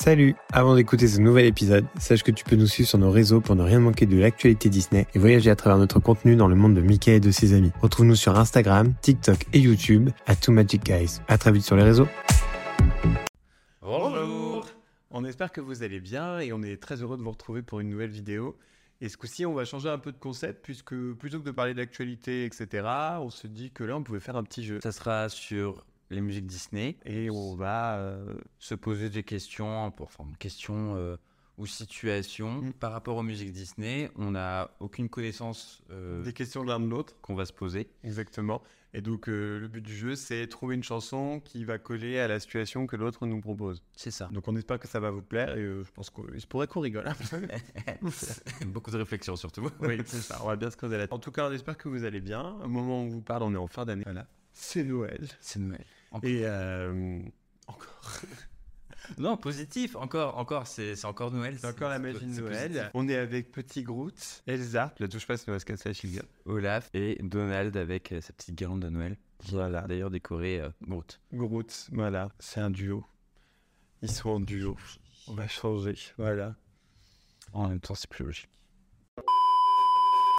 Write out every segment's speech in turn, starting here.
Salut Avant d'écouter ce nouvel épisode, sache que tu peux nous suivre sur nos réseaux pour ne rien manquer de l'actualité Disney et voyager à travers notre contenu dans le monde de Mickey et de ses amis. Retrouve-nous sur Instagram, TikTok et YouTube à Two Magic Guys. À très vite sur les réseaux. Bonjour On espère que vous allez bien et on est très heureux de vous retrouver pour une nouvelle vidéo. Et ce coup-ci, on va changer un peu de concept puisque plutôt que de parler d'actualité, etc., on se dit que là, on pouvait faire un petit jeu. Ça sera sur les musiques Disney Et on va... euh, se poser des questions, pour, enfin, questions euh, ou situations Mm. par rapport aux musiques Disney. On n'a aucune connaissance euh, des questions de l'un de l'autre. qu'on va se poser. Exactement. Et donc, euh, le but du jeu, c'est trouver une chanson qui va coller à la situation que l'autre nous propose. C'est ça. Donc, on espère que ça va vous plaire et je pense qu'il se pourrait qu'on rigole. Beaucoup de réflexion surtout. oui, c'est ça. On va bien se creuser la tête. En tout cas, on espère que vous allez bien. Au moment où on vous parle, on est en fin d'année. Voilà. C'est Noël. C'est Noël. Et euh, encore. Non, positif. Encore, encore, c'est encore Noël. C'est encore la magie de Noël. positif. On est avec Petit Groot, Elsa, la touche pas, c'est va se casser la chigane. Olaf et Donald avec euh, sa petite guirlande de Noël. Voilà. D'ailleurs décorée euh, Groot. Groot, voilà, c'est un duo. Ils sont en duo. On va changer, voilà. En même temps, c'est plus logique.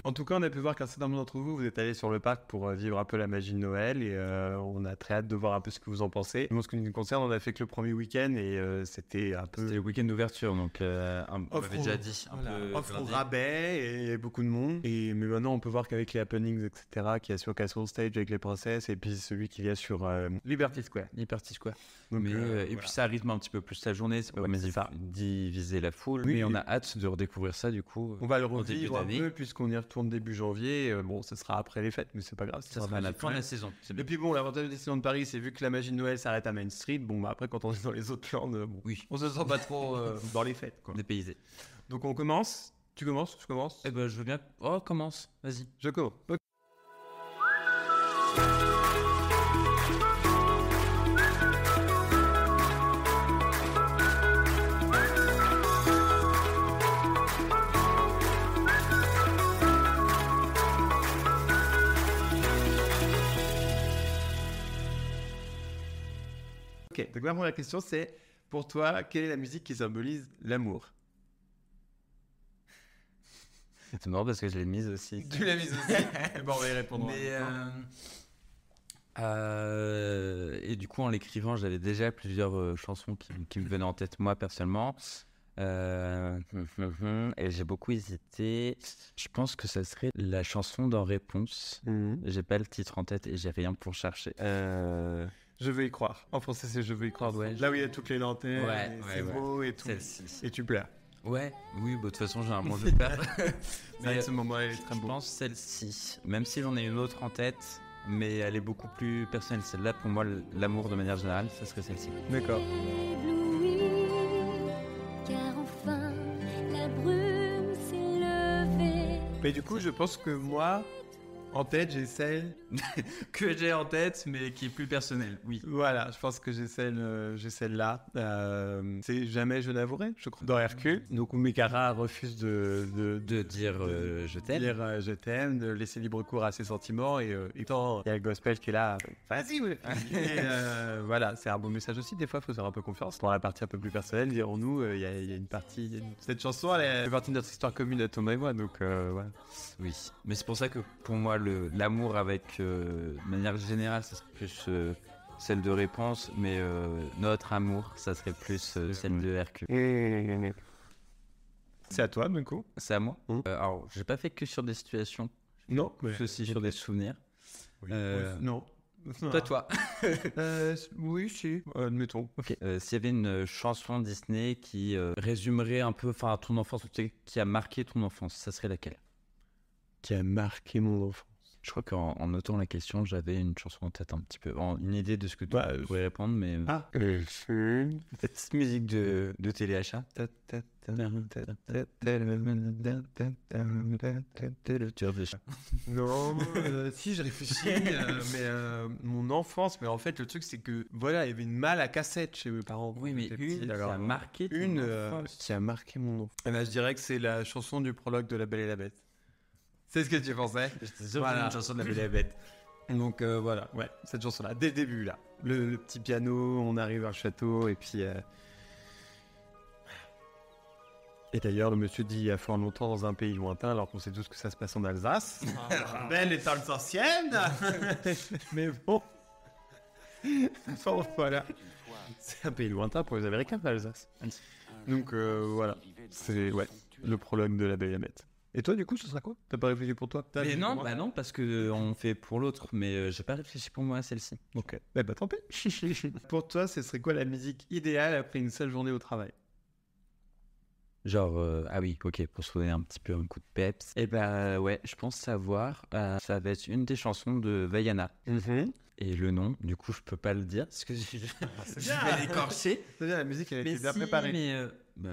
En tout cas, on a pu voir qu'un certain nombre d'entre vous, vous êtes allés sur le parc pour euh, vivre un peu la magie de Noël et euh, on a très hâte de voir un peu ce que vous en pensez. Nous, en ce qui nous concerne, on a fait que le premier week-end et euh, c'était un peu C'était le week-end d'ouverture, donc euh, un- on Offre avait au- déjà dit. Un Voilà, peu offre au rabais et beaucoup de monde. Et, mais maintenant, on peut voir qu'avec les happenings, etc., qu'il y a sur Castle Stage avec les princesses et puis celui qu'il y a sur Liberty Square. Liberty Square. Donc, Mais, et voilà. puis ça rythme un petit peu plus la journée, c'est pas Ouais, ça. diviser la foule. Oui, mais on a hâte de redécouvrir ça du coup. On va le revivre un peu puisqu'on y retourne début janvier. Euh, Bon, ce sera après les fêtes, mais c'est pas grave. Ça sera à la fin de la saison. Et puis bon, l'avantage des Disneyland de Paris, c'est vu que la magie de Noël s'arrête à Main Street. Bon, bah après, quand on est dans les autres landes, euh, bon, Oui, on se sent pas trop euh, dans les fêtes. Quoi. dépaysé. Donc on commence. Tu commences Je commence Eh ben, je veux bien. Oh, commence. Vas-y. Je commence. Ok. Donc ma première question c'est pour toi, quelle est la musique qui symbolise l'amour? C'est marrant parce que je l'ai mise aussi. Tu l'as mise aussi? Bon, on va y répondre. Mais, euh, euh, et du coup, en l'écrivant, j'avais déjà plusieurs euh, chansons qui, qui me venaient en tête, moi, personnellement. Euh, et j'ai beaucoup hésité. Je pense que ça serait la chanson dans Réponse. Mhm. J'ai pas le titre en tête et j'ai rien pour chercher. Je veux y croire. En français, c'est Je veux y croire. Ouais, Là où il y a toutes les lanternes, Ouais, c'est ouais. beau et tout. Et tu pleures. Ouais, oui, bah, de toute façon, généralement, je vrai que ce moment elle est très Je beau. pense celle-ci, même si j'en ai une autre en tête, mais elle est beaucoup plus personnelle. Celle-là, pour moi, l'amour de manière générale, ça serait celle-ci. D'accord. ébloui, car enfin la brume s'est levée. Mais du coup, je pense que moi, en tête, j'ai celle. Que j'ai en tête, mais qui est plus personnelle, oui. Voilà, je pense que j'ai celle, euh, j'ai celle-là. Euh, c'est Jamais je n'avouerai, je crois. Dans Hercule. Donc, où Mekara refuse de, de, De dire euh, je t'aime. dire euh, je t'aime, de laisser libre cours à ses sentiments et, et tant, il y a le gospel qui est là. Vas-y, oui. Voilà, c'est un beau message aussi. Des fois, il faut faire un peu confiance. Dans la partie un peu plus personnelle, dirons-nous, il y, a- il y a une partie. une- Cette chanson, elle fait partie de notre histoire commune à Thomas et moi. Donc, voilà. Oui. Mais c'est pour ça que pour moi, le- l'amour avec, euh, de manière générale, ça serait plus euh, celle de Réponse, mais euh, notre amour, ça serait plus euh, celle de Hercule. C'est à toi, du coup C'est à moi Mm. Euh, Alors, j'ai pas fait que sur des situations, Non, plus aussi sur des souvenirs. Euh, non. Toi, toi. Euh, oui, si. Admettons. Ok. Euh, S'il y avait une chanson Disney qui euh, résumerait un peu enfin, ton enfance, ou tu sais, qui a marqué ton enfance, ça serait laquelle? Qui a marqué mon enfant. Je crois qu'en en notant la question, j'avais une chanson en tête un petit peu, en- une idée de ce que tu Bah, pourrais répondre, mais euh, Ah. cette musique de, de téléachat. Tu réfléchis. Non, euh, si je réfléchis, euh, mais euh, mon enfance, mais en fait le truc c'est que voilà, il y avait une malle à cassette chez mes parents. Oui, mais une petit, qui a marqué ton une euh, enfance. qui a marqué mon nom. Eh ben, je dirais que c'est la chanson du prologue de La Belle et la Bête. C'est ce que tu pensais J'étais sûr Voilà. une chanson de la Belle et la Bête. Donc euh, voilà, ouais, cette chanson-là, dès le début là, le, le petit piano, on arrive le château et puis euh, Et d'ailleurs, le monsieur dit il y a fort longtemps dans un pays lointain, alors qu'on sait tous que ça se passe en Alsace. Belle est alsacienne Mais bon. Enfin, voilà. C'est un pays lointain pour les Américains, l'Alsace. Donc euh, voilà. C'est ouais, le prologue de la Belle et Bête. Et toi, du coup, ce sera quoi? T'as pas réfléchi pour toi? Mais non, bah non, parce que euh, on fait pour l'autre, mais euh, j'ai pas réfléchi pour moi à celle-ci. Ok. Eh bah tant pis. pour toi, ce serait quoi la musique idéale après une seule journée au travail? Genre, euh, ah oui, ok, pour se donner un petit peu un coup de peps. Et bah ouais, je pense savoir, euh, ça va être une des chansons de Vaiana. Et le nom, du coup, je peux pas le dire, parce que je, je vais l'écorcher. C'est bien, la musique, elle a été bien si, préparée. mais... euh, bah,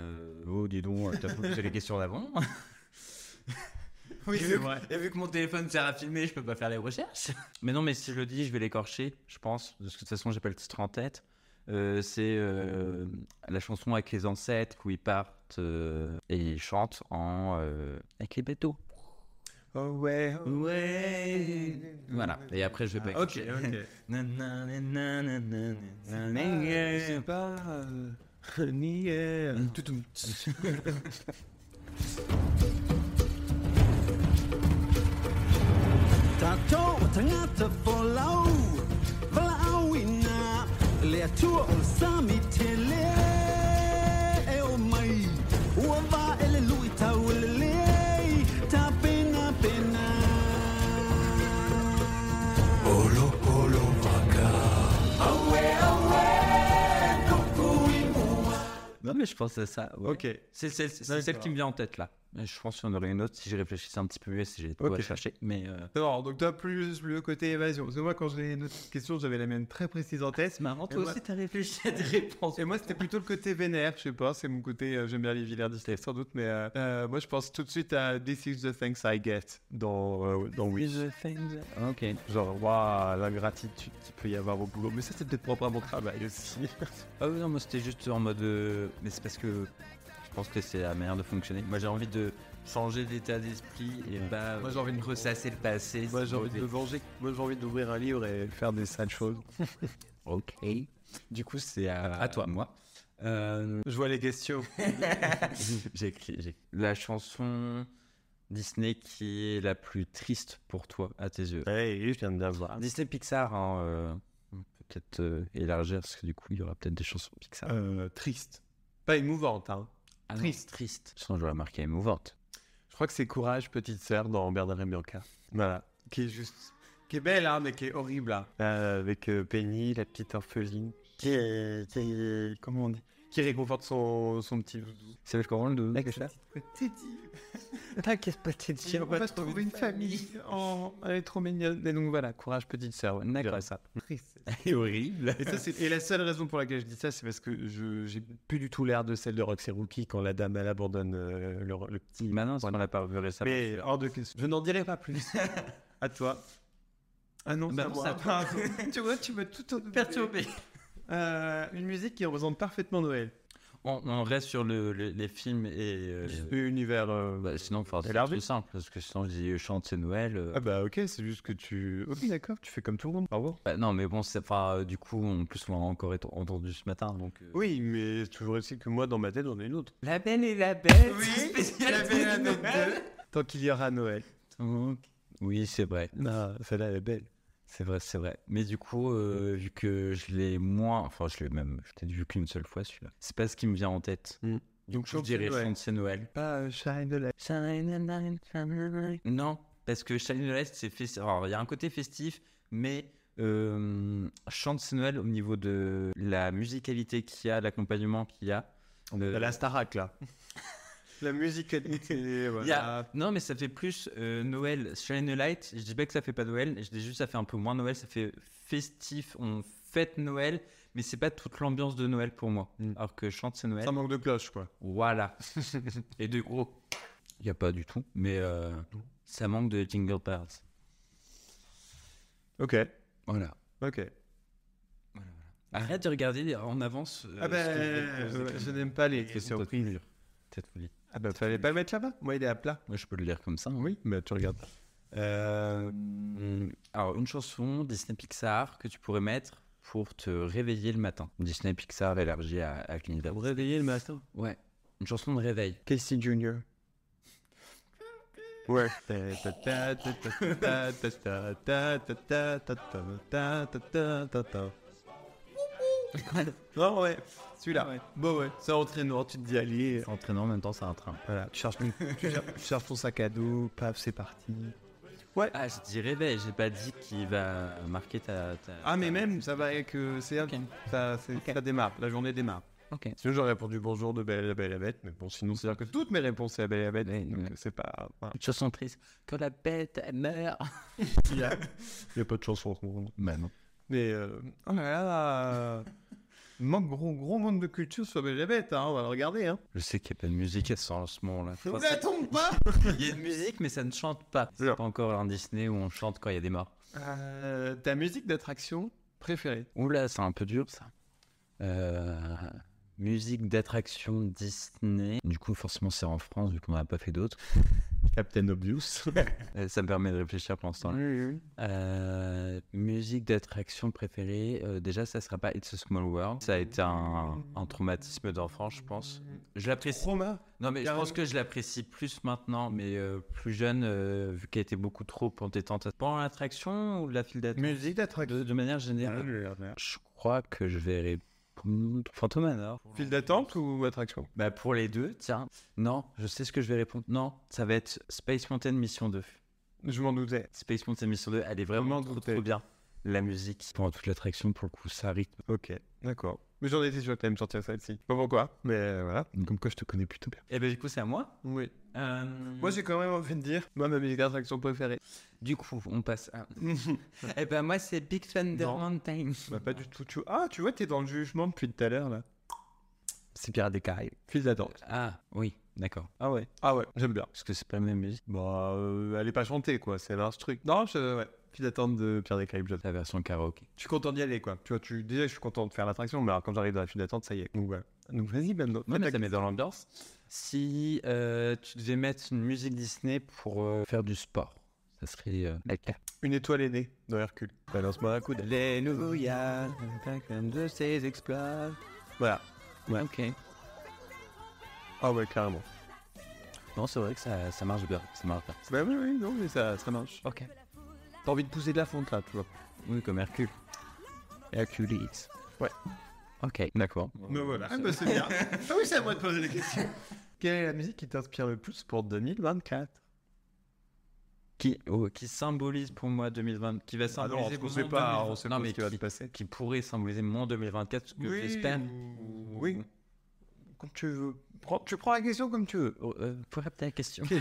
oh, dis donc, euh, t'as posé les questions d'avant. Oui, et, vu que, et vu que mon téléphone sert à filmer, je peux pas faire les recherches. Mais non, mais si je le dis, je vais l'écorcher, je pense. De toute façon, j'ai pas le titre en tête. Euh, c'est euh, la chanson avec les ancêtres où ils partent euh, et ils chantent en euh, avec les bateaux. Oh ouais. Ouais. Voilà. Et après, je vais pas. Ok, ok. Pas. Ni toutoum. Tato tangata folau Valauina Le tua o sami tele E o mai Ua va ele lui tau ele le Ta pena pena Olo olo vaka Awe awe Kokui mua Non, mais je pense à ça. ouais. Ok. C'est celle qui me vient en tête là. Mais Je pense qu'il y en aurait une autre si je réfléchissais un petit peu mieux, si j'ai de quoi Ok. chercher. Mais euh, Non, donc toi plus le côté évasion. Parce que moi, quand j'ai une autre question, j'avais la mienne très précise en tête. c'est marrant, toi aussi, t'as réfléchi à des réponses. Et moi, c'était plutôt le côté vénère, je sais pas, c'est mon côté, euh, j'aime bien les vilains Disney sans doute, mais euh, euh, moi je pense tout de suite à This is the things I get dans, euh, dans Wish. Ok. Genre, waouh, la gratitude qu'il peut y avoir au boulot. Mais ça, c'est peut-être propre à mon travail aussi. Ah oui, non, moi c'était juste en mode. euh, Mais c'est parce que pense que c'est la manière de fonctionner. Moi j'ai envie de changer d'état d'esprit et pas Moi, j'ai envie de- ressasser le passé. moi, j'ai envie de venger. Moi, j'ai envie d'ouvrir un livre et faire des sales choses. Ok. Du coup, c'est à, à toi, moi. Euh, Je vois les questions. j'ai la chanson Disney qui est la plus triste pour toi à tes yeux? Hey, je viens de bien voir. Disney Pixar, hein, euh, on peut peut-être euh, élargir parce que du coup il y aura peut-être des chansons Pixar. Euh, triste. Pas émouvante, hein. Ah non, triste. triste. Sinon j'aurais marqué émouvante. Je crois que c'est Courage, petite sœur dans Bernard et Bianca. Voilà. Qui est juste. Qui est belle, hein, mais qui est horrible, là. Euh, avec euh, Penny, la petite orpheline. Qui est. qui est- comment on dit? Qui réconforte son, son petit doudou. C'est comment le doudou T'inquiète pas, Teddy, on va trouver une famille. Oh, elle est trop mignonne. Et donc voilà, Courage, petite sœur. Ouais, je dirais ça. C'est horrible. Et, ça, la seule raison pour laquelle je dis ça, c'est parce que je j'ai plus du tout l'air de celle de Roxy Rookie quand la dame elle abandonne euh, le, le petit. Maintenant, on l'a pas revu récemment. Mais hors de question. Je n'en dirai pas plus. à toi. Ah non, Bah à toi. tu vois, tu m'as tout perturbé. Euh, une musique qui représente parfaitement Noël. On, on reste sur le- le- les films et. euh, Univers. euh, bah, sinon, c'est plus simple parce que sinon, je dis euh, chante, c'est Noël. euh. Ah bah ok, c'est juste que tu. Ok, d'accord, tu fais comme tout le monde. Bravo. Bah, non, mais bon, c'est euh, du coup, en plus, on l'a encore entendu ce matin. Donc, euh. Oui, mais toujours aussi que moi, dans ma tête, j'en ai une autre. La belle et la bête. Oui, la Belle et la Bête deux. Tant qu'il y aura Noël. Ok. Oui, c'est vrai. Non, celle-là, elle est belle. C'est vrai, c'est vrai. Mais du coup, euh, vu que je l'ai moins, enfin, je l'ai même, je peut-être vu qu'une seule fois celui-là. C'est pas ce qui me vient en tête. Mm. Donc, je dirais c'est Noël. chante, c'est Noël. Pas euh, Shine the Light. Shine a light, shine a light. Non, parce que Shine a Light, c'est festif. Alors, il y a un côté festif, mais euh, chante, c'est Noël au niveau de la musicalité qu'il y a, l'accompagnement qu'il y a. Euh, T'as la Starac, là. la voilà. Il y a- Non, mais ça fait plus euh, Noël, Shine a Light. Je dis pas que ça fait pas Noël, je dis juste ça fait un peu moins Noël, ça fait festif, on fête Noël, mais c'est pas toute l'ambiance de Noël pour moi. Mm. Alors que chante c'est Noël. Ça manque de cloche, quoi. Voilà. Et de gros. Il y a pas du tout, mais euh, ça manque de Jingle Bells. Ok, Voilà. ok. Arrête de regarder en avance. euh, Ah ben, que je n'aime pas les question. surprises. Peut-être lire. Ah ben, fallait pas le mettre là-bas Moi, il est à plat. Moi, je peux le lire comme ça. Oui, mais tu regardes. Euh, alors, une chanson Disney Pixar que tu pourrais mettre pour te réveiller le matin. Disney Pixar élargi à, à l'univers. réveiller le matin? Ouais. Une chanson de réveil. Casey Jr. Ouais. Non, ouais, celui-là. Ouais. Bon, ouais, c'est entraînant, tu te dis, allez. C'est entraînant, en même temps, c'est un train. Voilà, tu cherches, ton, tu cherches- tu cherches ton sac à dos, paf, c'est parti. Ah, je dis réveil, j'ai pas dit qu'il va marquer ta. ta- Ah, mais ta- même, ça va avec. euh, c'est Ok. ça, démarre, la journée démarre. Ok. Sinon, j'aurais répondu bonjour de Belle et la Belle et la Bête, mais bon, sinon, c'est-à-dire que toutes mes réponses, c'est la Belle et la Bête, Ouais, donc ouais. c'est pas. voilà. Une chanson triste. Quand la bête elle meurt. Il y a, il y a pas de chanson en Mais, euh, oh là là, manque, gros, gros manque de culture sur Belle et la Bête, hein, on va le regarder. Hein. Je sais qu'il n'y a pas de musique à ce en ce moment-là. Ne la tombe pas Il y a une musique, mais ça ne chante pas. C'est pas encore un Disney où on chante quand il y a des morts. Euh, Ta musique d'attraction préférée? Oula, c'est un peu dur ça. Euh, musique d'attraction Disney. Du coup, forcément, c'est en France, vu qu'on n'en a pas fait d'autres. Captain Obvious. Euh, ça me permet de réfléchir pour l'instant. Euh, musique d'attraction préférée, euh, déjà ça sera pas It's a Small World. Ça a été un, un traumatisme d'enfant, je pense. Je l'apprécie. Trauma Non mais je pense que je l'apprécie plus maintenant, mais euh, plus jeune, euh, vu qu'elle était beaucoup trop entêtante. Pendant l'attraction ou la file d'attente? Musique d'attraction. de, de manière générale, je crois que je vais Phantom Manor. File d'attente ou attraction? Bah pour les deux, tiens. Non, je sais ce que je vais répondre. Non, ça va être Space Mountain Mission 2. Je m'en doutais. Space Mountain Mission 2, elle est vraiment trop, trop bien. La musique, pendant toute l'attraction, pour le coup, ça rythme. Ok, d'accord. Mais j'en étais sûr que t'allais me sortir celle-ci. Je sais Pas pourquoi, mais voilà. Comme quoi, je te connais plutôt bien. Et ben du coup, c'est à moi. Oui. Euh, Moi, j'ai quand même envie de dire, moi, ma musique d'attraction préférée. Du coup, on passe à... Eh ben moi, c'est Big Thunder Non. Mountain. Bah, pas du tout. Tu... Ah, tu vois, t'es dans le jugement depuis tout à l'heure, là. C'est Pirates des Caraïbes. File d'attente. Ah, oui, d'accord. Ah ouais. Ah ouais, j'aime bien. Parce que c'est pas la même musique. Bah, euh, elle est pas chantée, quoi. C'est l'instru. Non, je... ouais. D'attente de Pirates des Caraïbes. La version karaoké. Je suis content d'y aller, quoi. Tu vois, tu... déjà, je suis content de faire l'attraction, mais alors, quand j'arrive dans la file d'attente, ça y est. Donc, ouais. Donc, vas-y, maintenant. Ouais, mais ça met dans l'ambiance. Si euh, tu devais mettre une musique Disney pour euh, faire du sport, ça serait euh, Une étoile est née dans Hercule. Balance-moi un coup d'Alléluia, comme de ses exploits. Voilà. Ouais, ok. Ah ouais, carrément. Non, c'est vrai que ça, ça marche bien. Ça marche bien. Bah oui, oui, non, mais ça, ça marche. Ok. T'as envie de pousser de la fonte, là, tu vois. Oui, comme Hercule. Hercules. Ouais. Ok, d'accord. Mais voilà. Ah bah c'est bien. ah oui, c'est à moi de poser les questions. Quelle est la musique qui t'inspire le plus pour 2024 Qui, oh, qui symbolise pour moi 2020, qui va Ah non, symboliser on sait mon pas, 2020. on sait non, mais qui va qui, se passer. qui pourrait symboliser mon 2024, parce que j'espère. Oui. Comme tu veux. Prends- tu prends la question comme tu veux. Oh, euh, pour répéter la question.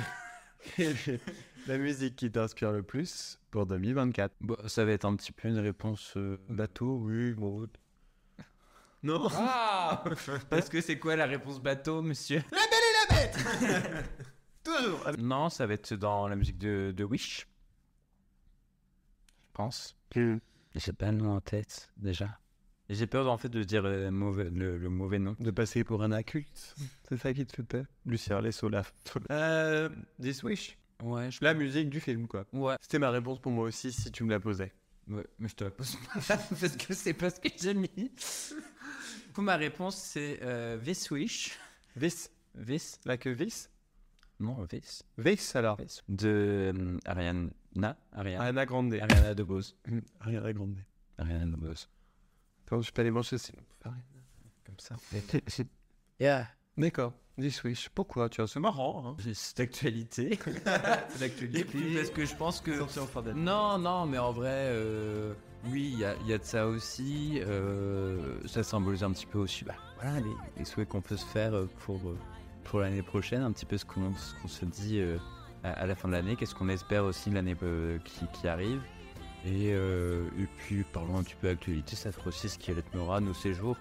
La musique qui t'inspire le plus pour 2024 Bon, ça va être un petit peu une réponse. euh, Bateau, oui, bon. Non. Ah Parce que c'est quoi la réponse bateau, monsieur? Toujours. Non, ça va être dans la musique de, de Wish. Je pense. J'ai pas le nom en tête, déjà. Et J'ai peur en fait de dire le mauvais, le, le mauvais nom. De passer pour un inculte. C'est ça qui te fait peur Lucien Lesso, là. Euh, This Wish. Ouais, je... La musique du film, quoi. ouais. C'était ma réponse pour moi aussi si tu me la posais. ouais, mais je te la pose pas parce que c'est pas ce que j'ai mis. Pour ma réponse, c'est euh, This Wish. Vis. This La que Vis Non, This. Vis alors. This. De euh, Ariana. Ariana. Anna Grande. Ariana DeBose. Ariana Grande. Ariana DeBose. Attends, je peux aller manger sinon. Comme ça. Yeah. D'accord. This Wish. Pourquoi? Tu vois, c'est marrant. Hein. J'ai cette actualité. C'est l'actualité. Et puis parce que je pense que. Non, non, mais en vrai, euh, oui, il y a, il y a de ça aussi. euh, ça symbolise un petit peu aussi bah, voilà, les, les souhaits qu'on peut se faire euh, pour, pour l'année prochaine, un petit peu ce qu'on ce qu'on se dit euh, à, à la fin de l'année, qu'est-ce qu'on espère aussi l'année qui, qui arrive. Et, et puis, parlons un petit peu d'actualité, ça fera aussi ce qui rythmera nos séjours.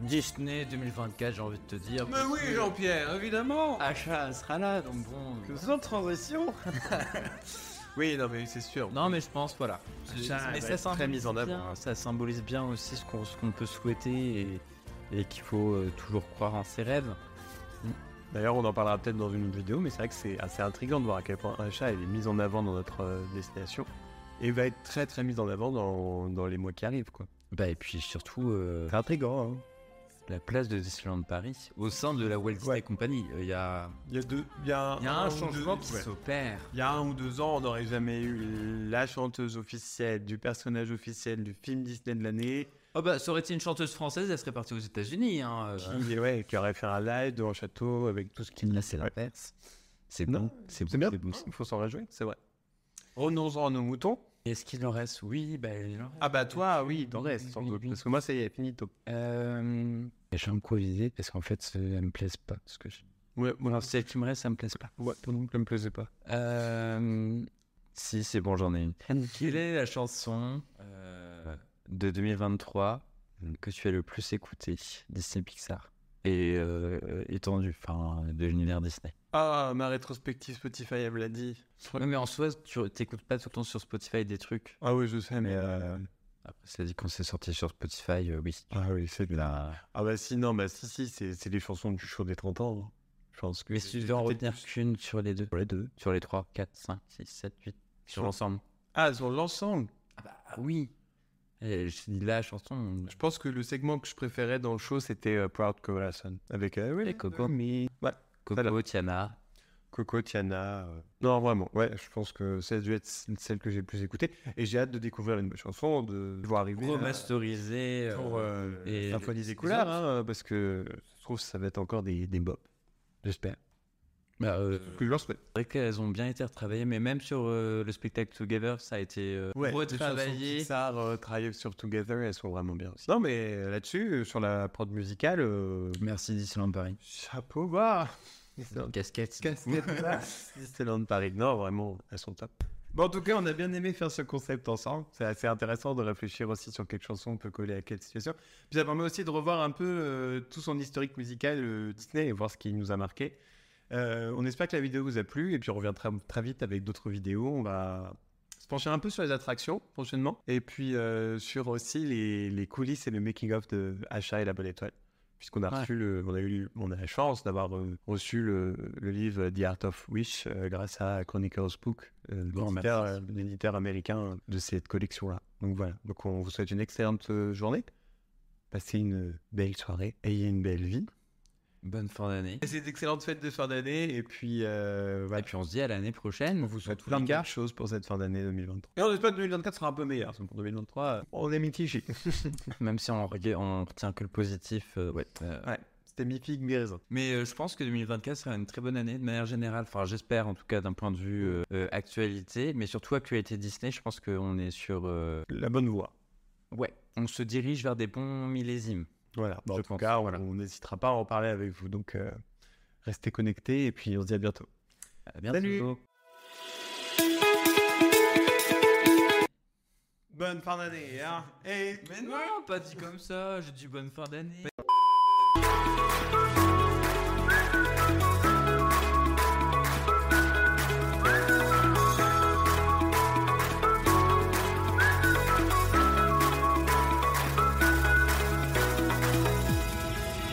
Disney 2024, j'ai envie de te dire. Mais oui, Jean-Pierre, évidemment. Achat sera là, donc bon. Que sans transition. oui, non, mais c'est sûr. Non, mais je pense, voilà. Ça mais très symbolise mis en avant, bien- hein. Ça symbolise bien aussi ce qu'on ce qu'on peut souhaiter et, et qu'il faut euh, toujours croire en ses rêves. D'ailleurs, on en parlera peut-être dans une autre vidéo, mais c'est vrai que c'est assez intriguant de voir à quel point un chat il est mis en avant dans notre euh, destination et va être très très mis en avant dans, dans les mois qui arrivent. quoi. Bah, et puis surtout, euh, C'est intriguant. Hein. La place de Disneyland Paris au sein de la Walt Disney Ouais. Company. Euh, Il y a, Il y a deux, il y a un, il y a un changement deux- qui ouais. s'opère. Il y a un ou deux ans, on n'aurait jamais eu la chanteuse officielle du personnage officiel du film Disney de l'année, Oh bah, ça aurait été une chanteuse française, elle serait partie aux États-Unis. Hein. euh. qui, ouais, qui aurait fait un live devant le château avec tout ce qui Là, c'est l'inverse. C'est bon. C'est C'est bien, bon. il faut s'en réjouir, c'est vrai. Renonçons à nos moutons. Est-ce qu'il en reste? Oui, bah, il en reste. Ah bah toi, oui, il Oui, reste sans doute. Parce que moi, ça y est, finito. Euh... Je vais improviser parce qu'en fait, ça- elles me plaisent pas. Ce que je... Ouais, moi, Alors, celles qui me restent, ça me plaise pas. ouais, non plus, ça me plaisait pas. Euh... Si, c'est bon, j'en ai une. Quelle est la chanson euh, de 2023 que tu as le plus écouté Disney Pixar et euh, étendu, enfin de l'univers Disney? Ah, ma rétrospective Spotify, elle me l'a dit. Ouais, mais en soi, tu t'écoutes pas tout le temps sur Spotify des trucs. Ah oui, je sais, mais... euh, Après, c'est dit quand c'est sorti sur Spotify, euh, oui. Ah oui, c'est de la... Ah bah si, non, bah si, si, c'est les chansons du show des 30 ans. hein. Je pense que... Mais si tu devais en retenir qu'une sur les deux. Sur les deux. Sur les 3, 4, 5, 6, 7, 8. Sur l'ensemble. Ah, sur l'ensemble Ah bah oui. Et je dis la chanson. Je pense que le segment que je préférais dans le show, c'était euh, Proud Corazon. Avec euh, Coco. Me. Ouais. Coco. Tiana. Coco, Tiana. euh. Non, vraiment. Ouais, je pense que ça a dû être celle que j'ai le plus écoutée. Et j'ai hâte de découvrir une nouvelle chanson, de voir arriver. euh, Remasterisé. pour euh, et Symphonie les des couleurs, hein, parce que je trouve que ça va être encore des, des bops. J'espère. Bah, euh, Que je. C'est vrai qu'elles ont bien été retravaillées, mais même sur euh, le spectacle Together, ça a été euh, Ouais, les chansons retravaillé. Euh, sur Together, elles sont vraiment bien aussi. Non, mais là-dessus, sur la prod musicale, euh, Merci Disneyland Paris. chapeau bas Casquette. Disneyland Paris. Non, vraiment, elles sont top. Bon, en tout cas, on a bien aimé faire ce concept ensemble. C'est assez intéressant de réfléchir aussi sur quelle chanson peut coller à quelle situation. Puis ça permet aussi de revoir un peu euh, tout son historique musical euh, Disney et voir ce qui nous a marqué. Euh, on espère que la vidéo vous a plu et puis on revient très, très vite avec d'autres vidéos. On va se pencher un peu sur les attractions prochainement et puis euh, sur aussi les, les coulisses et le making-of de Achat et la Bonne Étoile. Puisqu'on a Ouais. reçu le, on a eu, on a la chance d'avoir euh, reçu le, le livre The Art of Wish euh, grâce à Chronicles Book, l'éditeur, américain de cette collection-là. Donc voilà. Donc on vous souhaite une excellente journée. Passez une belle soirée. Ayez une belle vie. Bonne fin d'année. Passez d'excellentes fêtes de fin d'année. Et puis, euh, Et voilà. puis on se dit à l'année prochaine. On vous souhaite plein de cas. choses pour cette fin d'année 2023. Et on espère que 2024 sera un peu meilleur. Pour 2023, euh, on est mitigé. Même si on, on retient que le positif. euh, ouais. euh, ouais, c'était mi-figue, mi-raisin. Mais euh, je pense que 2024 sera une très bonne année de manière générale. Enfin, j'espère en tout cas d'un point de vue euh, euh, actualité, mais surtout actualité Disney. Je pense qu'on est sur. La bonne voie. Ouais, on se dirige vers des bons millésimes. Voilà. Bah, en tout pense, cas, on- voilà. on n'hésitera pas à en parler avec vous. Donc, euh, restez connectés et puis on se dit à bientôt. À bientôt. Salut. Bonne fin d'année, hein Et Mais non, pas dit comme ça. J'ai dit bonne fin d'année.